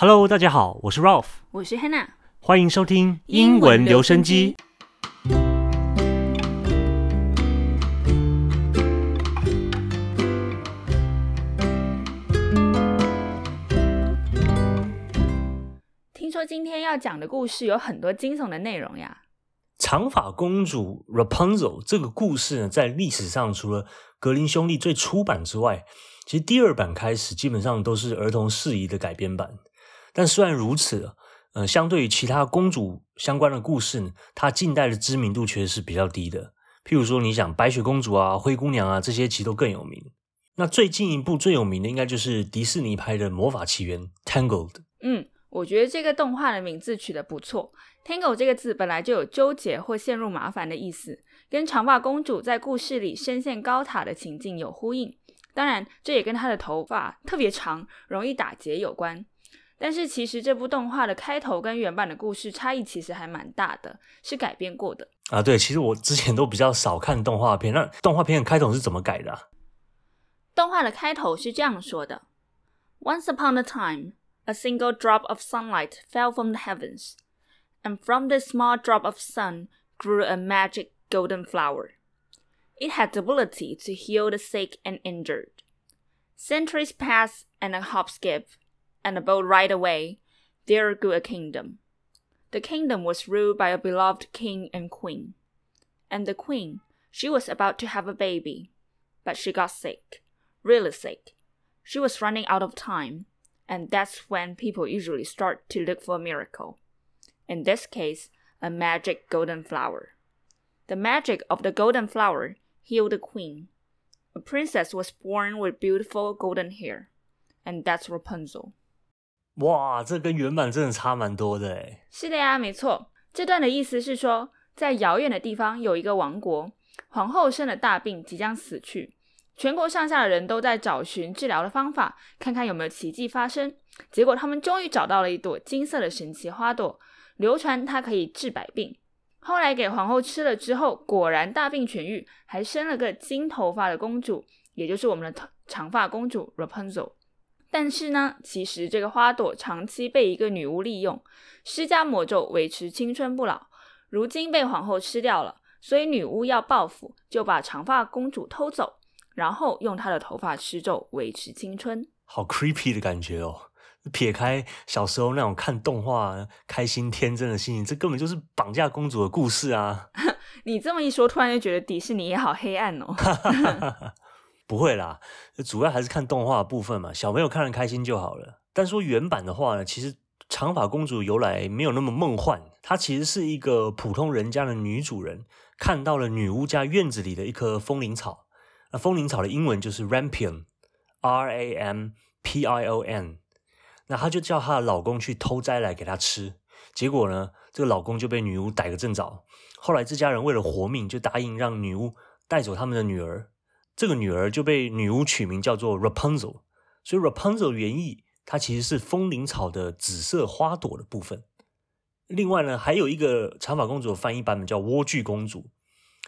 Hello，大家好，我是 Ralph，我是 Hannah，欢迎收听英文留声机。听说今天要讲的故事有很多惊悚的内容呀。长发公主 Rapunzel 这个故事呢，在历史上除了格林兄弟最初版之外，其实第二版开始基本上都是儿童适宜的改编版。但虽然如此，呃，相对于其他公主相关的故事呢，它近代的知名度确实是比较低的。譬如说，你想白雪公主啊、灰姑娘啊这些，其实都更有名。那最近一部最有名的，应该就是迪士尼拍的《魔法奇缘》Tangled。嗯，我觉得这个动画的名字取得不错。，“Tangled” 这个字本来就有纠结或陷入麻烦的意思，跟长发公主在故事里深陷高塔的情境有呼应。当然，这也跟她的头发特别长、容易打结有关。但是其实这部动画的开头跟原版的故事差异其实还蛮大的，是改编过的啊。对，其实我之前都比较少看动画片，那动画片的开头是怎么改的？动画的开头是这样说的：Once upon a time, a single drop of sunlight fell from the heavens, and from this small drop of sun grew a magic golden flower. It had the ability to heal the sick and injured. Centuries passed, and a hop skip and a boat right away, there grew a kingdom. The kingdom was ruled by a beloved king and queen. And the queen, she was about to have a baby, but she got sick, really sick. She was running out of time, and that's when people usually start to look for a miracle. In this case, a magic golden flower. The magic of the golden flower healed the queen. A princess was born with beautiful golden hair, and that's Rapunzel. 哇，这跟原版真的差蛮多的哎。是的呀，没错。这段的意思是说，在遥远的地方有一个王国，皇后生了大病，即将死去。全国上下的人都在找寻治疗的方法，看看有没有奇迹发生。结果他们终于找到了一朵金色的神奇花朵，流传它可以治百病。后来给皇后吃了之后，果然大病痊愈，还生了个金头发的公主，也就是我们的长发公主 Rapunzel。但是呢，其实这个花朵长期被一个女巫利用，施加魔咒维持青春不老。如今被皇后吃掉了，所以女巫要报复，就把长发公主偷走，然后用她的头发施咒维持青春。好 creepy 的感觉哦！撇开小时候那种看动画开心天真的心情，这根本就是绑架公主的故事啊！你这么一说，突然就觉得迪士尼也好黑暗哦。不会啦，主要还是看动画部分嘛，小朋友看得开心就好了。但说原版的话呢，其实长发公主由来没有那么梦幻，她其实是一个普通人家的女主人，看到了女巫家院子里的一棵风铃草，那风铃草的英文就是 rampion，R A M P I O N，那她就叫她的老公去偷摘来给她吃，结果呢，这个老公就被女巫逮个正着。后来这家人为了活命，就答应让女巫带走他们的女儿。这个女儿就被女巫取名叫做 Rapunzel，所以 Rapunzel 原意它其实是风铃草的紫色花朵的部分。另外呢，还有一个长发公主的翻译版本叫莴苣公主，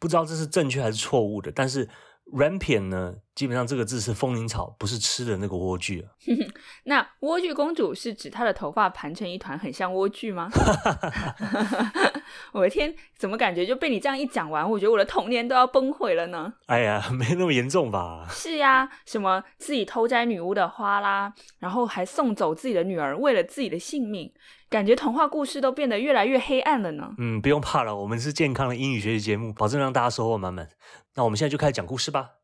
不知道这是正确还是错误的，但是。Rampion 呢，基本上这个字是风铃草，不是吃的那个莴苣啊。那莴苣公主是指她的头发盘成一团，很像莴苣吗？我的天，怎么感觉就被你这样一讲完，我觉得我的童年都要崩毁了呢？哎呀，没那么严重吧？是呀，什么自己偷摘女巫的花啦，然后还送走自己的女儿，为了自己的性命，感觉童话故事都变得越来越黑暗了呢。嗯，不用怕了，我们是健康的英语学习节目，保证让大家收获满满。那我们现在就开始讲故事吧。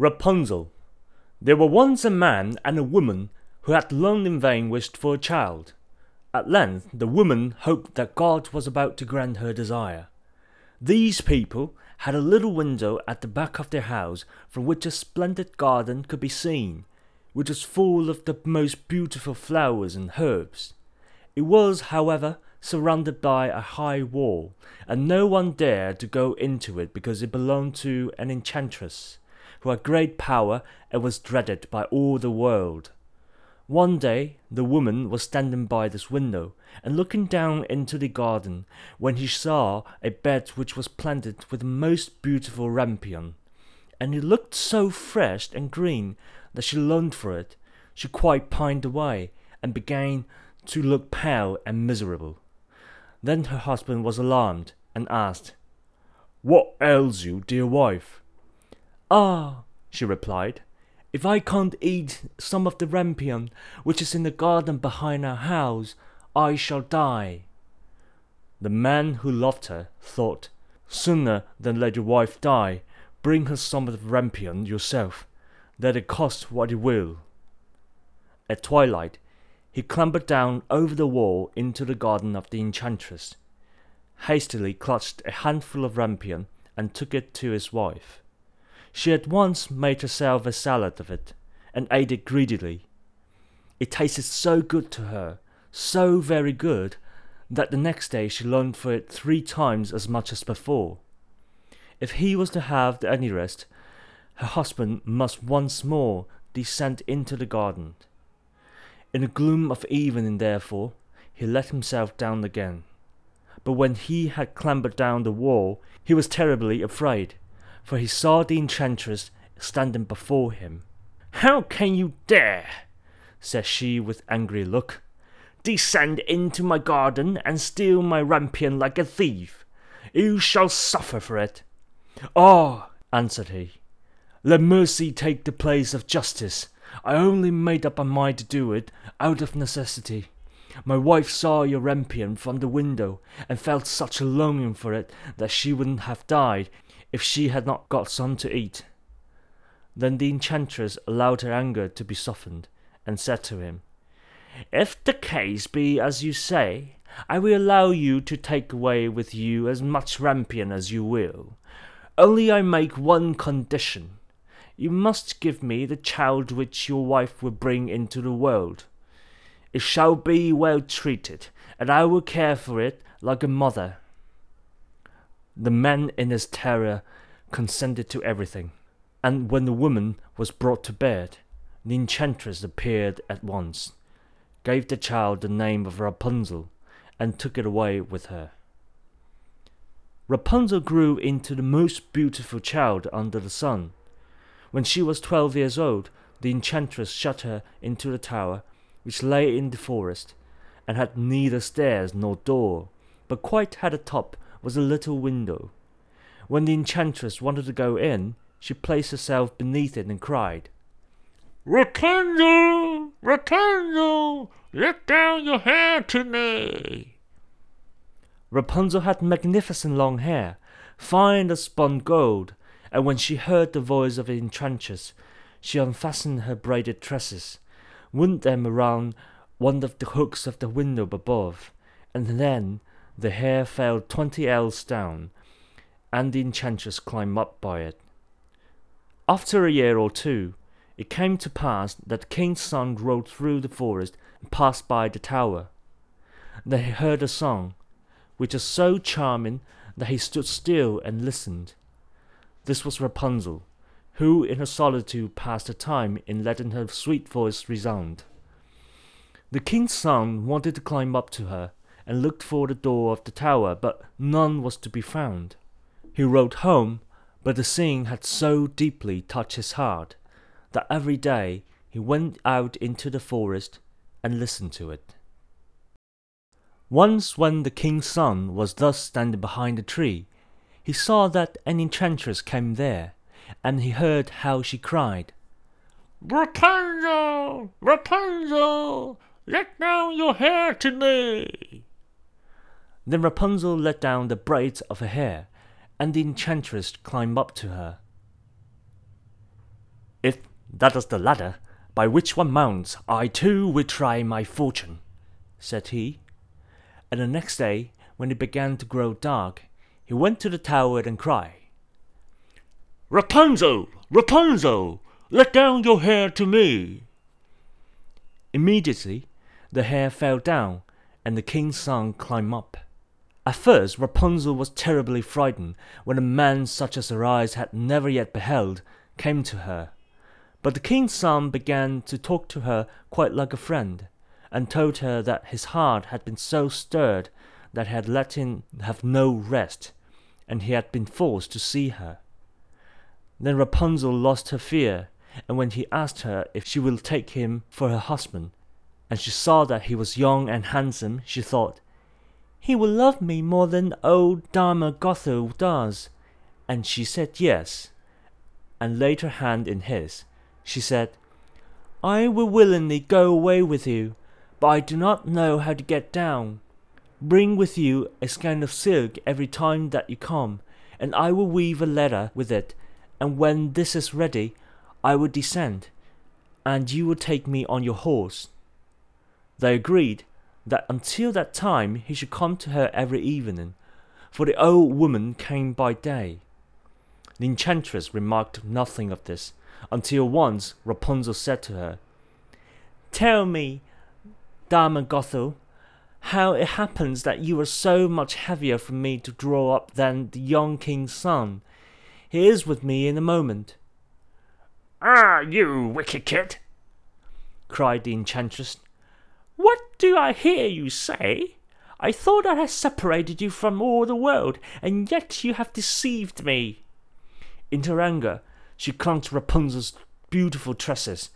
Rapunzel. There were once a man and a woman who had long in vain wished for a child. At length, the woman hoped that God was about to grant her desire. These people had a little window at the back of their house from which a splendid garden could be seen, which was full of the most beautiful flowers and herbs. It was, however, surrounded by a high wall, and no one dared to go into it because it belonged to an enchantress, who had great power and was dreaded by all the world. One day the woman was standing by this window and looking down into the garden when she saw a bed which was planted with most beautiful rampion. and it looked so fresh and green that she longed for it. She quite pined away, and began to look pale and miserable. Then her husband was alarmed, and asked, What ails you, dear wife? Ah, she replied, if I can't eat some of the rampion which is in the garden behind our house, I shall die. The man who loved her thought, Sooner than let your wife die, bring her some of the rampion yourself, let it cost what it will. At twilight, he clambered down over the wall into the garden of the enchantress, hastily clutched a handful of rampion, and took it to his wife. She at once made herself a salad of it, and ate it greedily. It tasted so good to her, so very good, that the next day she longed for it three times as much as before. If he was to have any rest, her husband must once more descend into the garden. In the gloom of evening, therefore, he let himself down again. But when he had clambered down the wall, he was terribly afraid for he saw the enchantress standing before him. How can you dare, says she with angry look, descend into my garden and steal my rampion like a thief? You shall suffer for it. Ah, answered he, let mercy take the place of justice. I only made up my mind to do it out of necessity. My wife saw your rampion from the window and felt such a longing for it that she wouldn't have died if she had not got some to eat. Then the enchantress allowed her anger to be softened, and said to him, If the case be as you say, I will allow you to take away with you as much rampion as you will. Only I make one condition. You must give me the child which your wife will bring into the world. It shall be well treated, and I will care for it like a mother. The man in his terror consented to everything, and when the woman was brought to bed, the enchantress appeared at once, gave the child the name of Rapunzel, and took it away with her. Rapunzel grew into the most beautiful child under the sun. When she was twelve years old, the enchantress shut her into the tower, which lay in the forest, and had neither stairs nor door, but quite had a top was a little window. When the enchantress wanted to go in, she placed herself beneath it and cried, Rapunzel! Rapunzel! Let down your hair to me! Rapunzel had magnificent long hair, fine as spun gold, and when she heard the voice of the enchantress, she unfastened her braided tresses, wound them around one of the hooks of the window above, and then the hair fell twenty ells down, and the enchantress climbed up by it. After a year or two, it came to pass that the king's son rode through the forest and passed by the tower. Then he heard a song, which was so charming that he stood still and listened. This was Rapunzel, who in her solitude passed her time in letting her sweet voice resound. The king's son wanted to climb up to her, and looked for the door of the tower, but none was to be found. He rode home, but the singing had so deeply touched his heart that every day he went out into the forest and listened to it. Once, when the king's son was thus standing behind a tree, he saw that an enchantress came there, and he heard how she cried, Rapunzel! Rapunzel! Let down your hair to me! Then Rapunzel let down the braids of her hair, and the enchantress climbed up to her. If that is the ladder by which one mounts, I too will try my fortune, said he. And the next day, when it began to grow dark, he went to the tower and cried, Rapunzel! Rapunzel! Let down your hair to me! Immediately, the hair fell down, and the king's son climbed up. At first, Rapunzel was terribly frightened when a man such as her eyes had never yet beheld came to her. But the king's son began to talk to her quite like a friend, and told her that his heart had been so stirred that had let him have no rest, and he had been forced to see her. Then Rapunzel lost her fear, and when he asked her if she would take him for her husband, and she saw that he was young and handsome, she thought, He will love me more than old Dama Gothel does. And she said yes, and laid her hand in his. She said, I will willingly go away with you, but I do not know how to get down. Bring with you a skein of silk every time that you come, and I will weave a ladder with it, and when this is ready, I will descend, and you will take me on your horse. They agreed that until that time he should come to her every evening, for the old woman came by day. The enchantress remarked nothing of this, until once Rapunzel said to her, Tell me, Dama Gothel, how it happens that you are so much heavier for me to draw up than the young king's son. He is with me in a moment. Ah, you wicked kid! cried the enchantress. What do I hear you say? I thought I had separated you from all the world, and yet you have deceived me. In her anger, she clung to Rapunzel's beautiful tresses,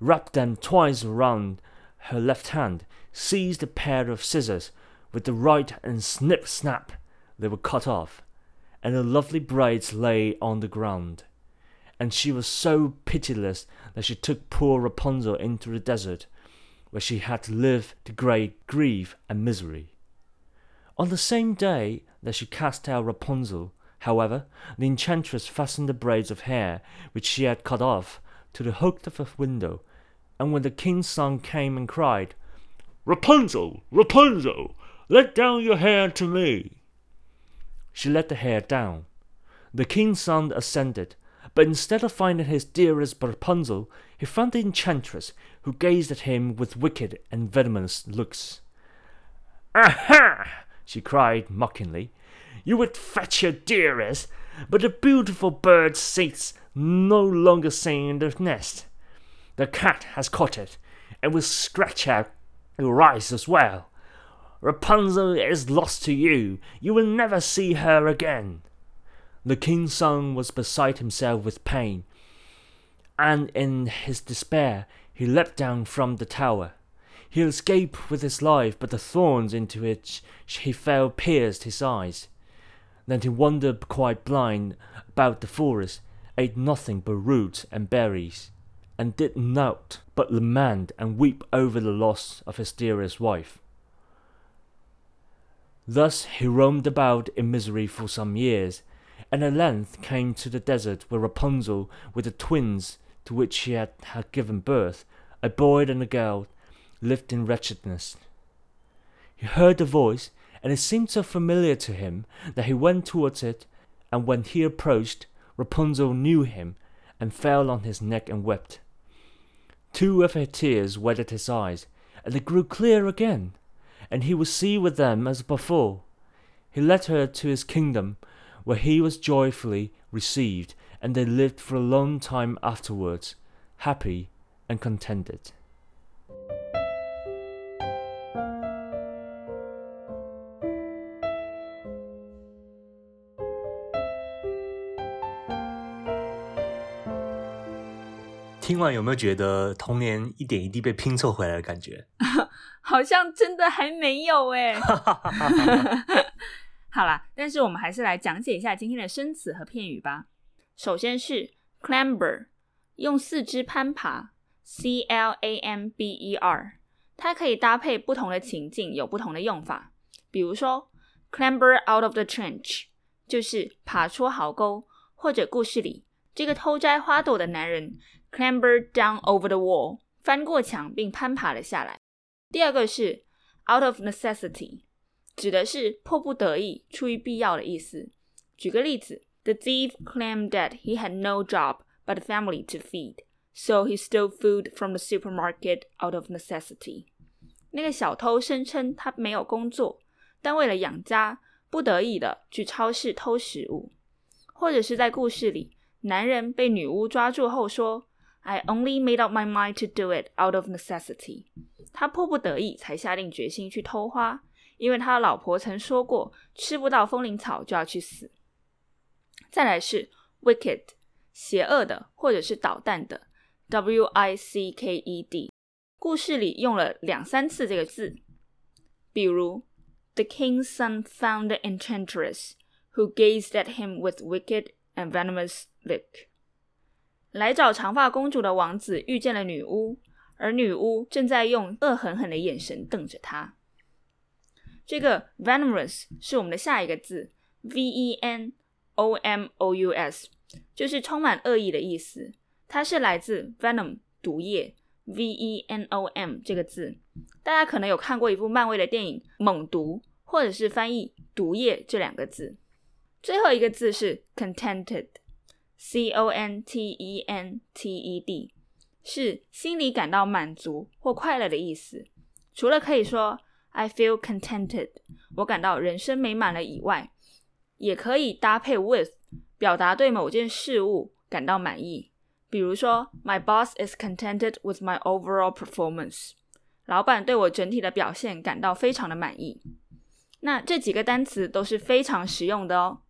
wrapped them twice around her left hand, seized a pair of scissors with the right, and snip snap, they were cut off, and the lovely braids lay on the ground. And she was so pitiless that she took poor Rapunzel into the desert, where she had to live great grief and misery. On the same day that she cast out Rapunzel, however, the enchantress fastened the braids of hair which she had cut off to the hook of a window, and when the king's son came and cried, Rapunzel, Rapunzel, let down your hair to me. She let the hair down. The king's son ascended, but instead of finding his dearest Rapunzel, he found the enchantress, who gazed at him with wicked and venomous looks. Aha! she cried mockingly. You would fetch your dearest, but the beautiful bird sits no longer singing in the nest. The cat has caught it, and will scratch out your eyes as well. Rapunzel is lost to you. You will never see her again. The king's son was beside himself with pain, and in his despair he leapt down from the tower. He escaped with his life, but the thorns into which he fell pierced his eyes. Then he wandered quite blind about the forest, ate nothing but roots and berries, and did naught but lament and weep over the loss of his dearest wife. Thus he roamed about in misery for some years, and at length came to the desert where Rapunzel, with the twins to which she had, had given birth, a boy and a girl, lived in wretchedness. He heard a voice, and it seemed so familiar to him that he went towards it, and when he approached, Rapunzel knew him, and fell on his neck and wept. Two of her tears wetted his eyes, and they grew clear again, and he would see with them as before. He led her to his kingdom, where he was joyfully received, and they lived for a long time afterwards, happy and contented. 听完有没有觉得童年一点一滴被拼凑回来的感觉？好像真的还没有哎。好啦，但是我们还是来讲解一下今天的生词和片语吧。首先是 clamber，用四肢攀爬，c l a m b e r，它可以搭配不同的情境，有不同的用法。比如说 clamber out of the trench，就是爬出壕沟，或者故事里这个偷摘花朵的男人。Clamber down over the wall，翻过墙并攀爬了下来。第二个是 out of necessity，指的是迫不得已、出于必要的意思。举个例子，The thief claimed that he had no job but family to feed, so he stole food from the supermarket out of necessity。那个小偷声称他没有工作，但为了养家，不得已的去超市偷食物。或者是在故事里，男人被女巫抓住后说。I only made up my mind to do it out of necessity。他迫不得已才下定决心去偷花，因为他的老婆曾说过，吃不到风铃草就要去死。再来是 wicked，邪恶的或者是捣蛋的，W I C K E D。故事里用了两三次这个字，比如 The king's son found the enchantress who gazed at him with wicked and venomous look。来找长发公主的王子遇见了女巫，而女巫正在用恶狠狠的眼神瞪着他。这个 venomous 是我们的下一个字，v e n o m o u s，就是充满恶意的意思。它是来自 venom 毒液，v e n o m 这个字，大家可能有看过一部漫威的电影《猛毒》，或者是翻译毒液这两个字。最后一个字是 contented，c o n t e n t e d，是心里感到满足或快乐的意思。除了可以说 I feel contented，我感到人生美满了以外，也可以搭配 with，表达对某件事物感到满意。比如说，My boss is contented with my overall performance。老板对我整体的表现感到非常的满意。那这几个单词都是非常实用的哦。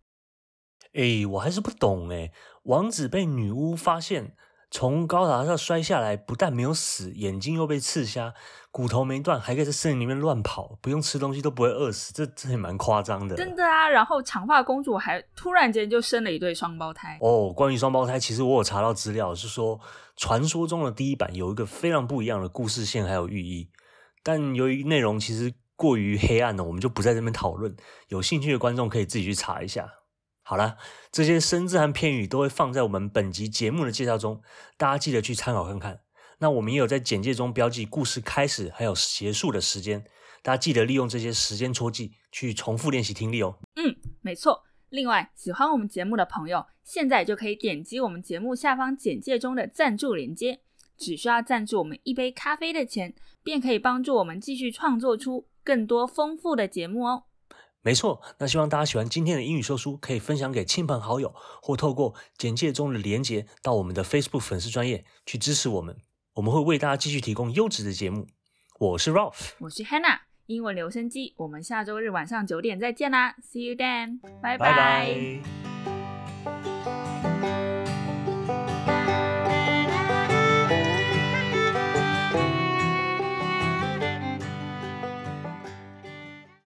哎，我还是不懂哎，王子被女巫发现。从高塔上摔下来，不但没有死，眼睛又被刺瞎，骨头没断，还可以在森林里面乱跑，不用吃东西都不会饿死，这这也蛮夸张的。真的啊！然后长发公主还突然间就生了一对双胞胎。哦，关于双胞胎，其实我有查到资料，是说传说中的第一版有一个非常不一样的故事线还有寓意，但由于内容其实过于黑暗了，我们就不在这边讨论。有兴趣的观众可以自己去查一下。好了，这些生字和片语都会放在我们本集节目的介绍中，大家记得去参考看看。那我们也有在简介中标记故事开始还有结束的时间，大家记得利用这些时间戳记去重复练习听力哦。嗯，没错。另外，喜欢我们节目的朋友，现在就可以点击我们节目下方简介中的赞助链接，只需要赞助我们一杯咖啡的钱，便可以帮助我们继续创作出更多丰富的节目哦。没错，那希望大家喜欢今天的英语说书，可以分享给亲朋好友，或透过简介中的连结到我们的 Facebook 粉丝专业去支持我们。我们会为大家继续提供优质的节目。我是 Ralph，我是 Hannah，英文留声机。我们下周日晚上九点再见啦，See you then，拜拜拜。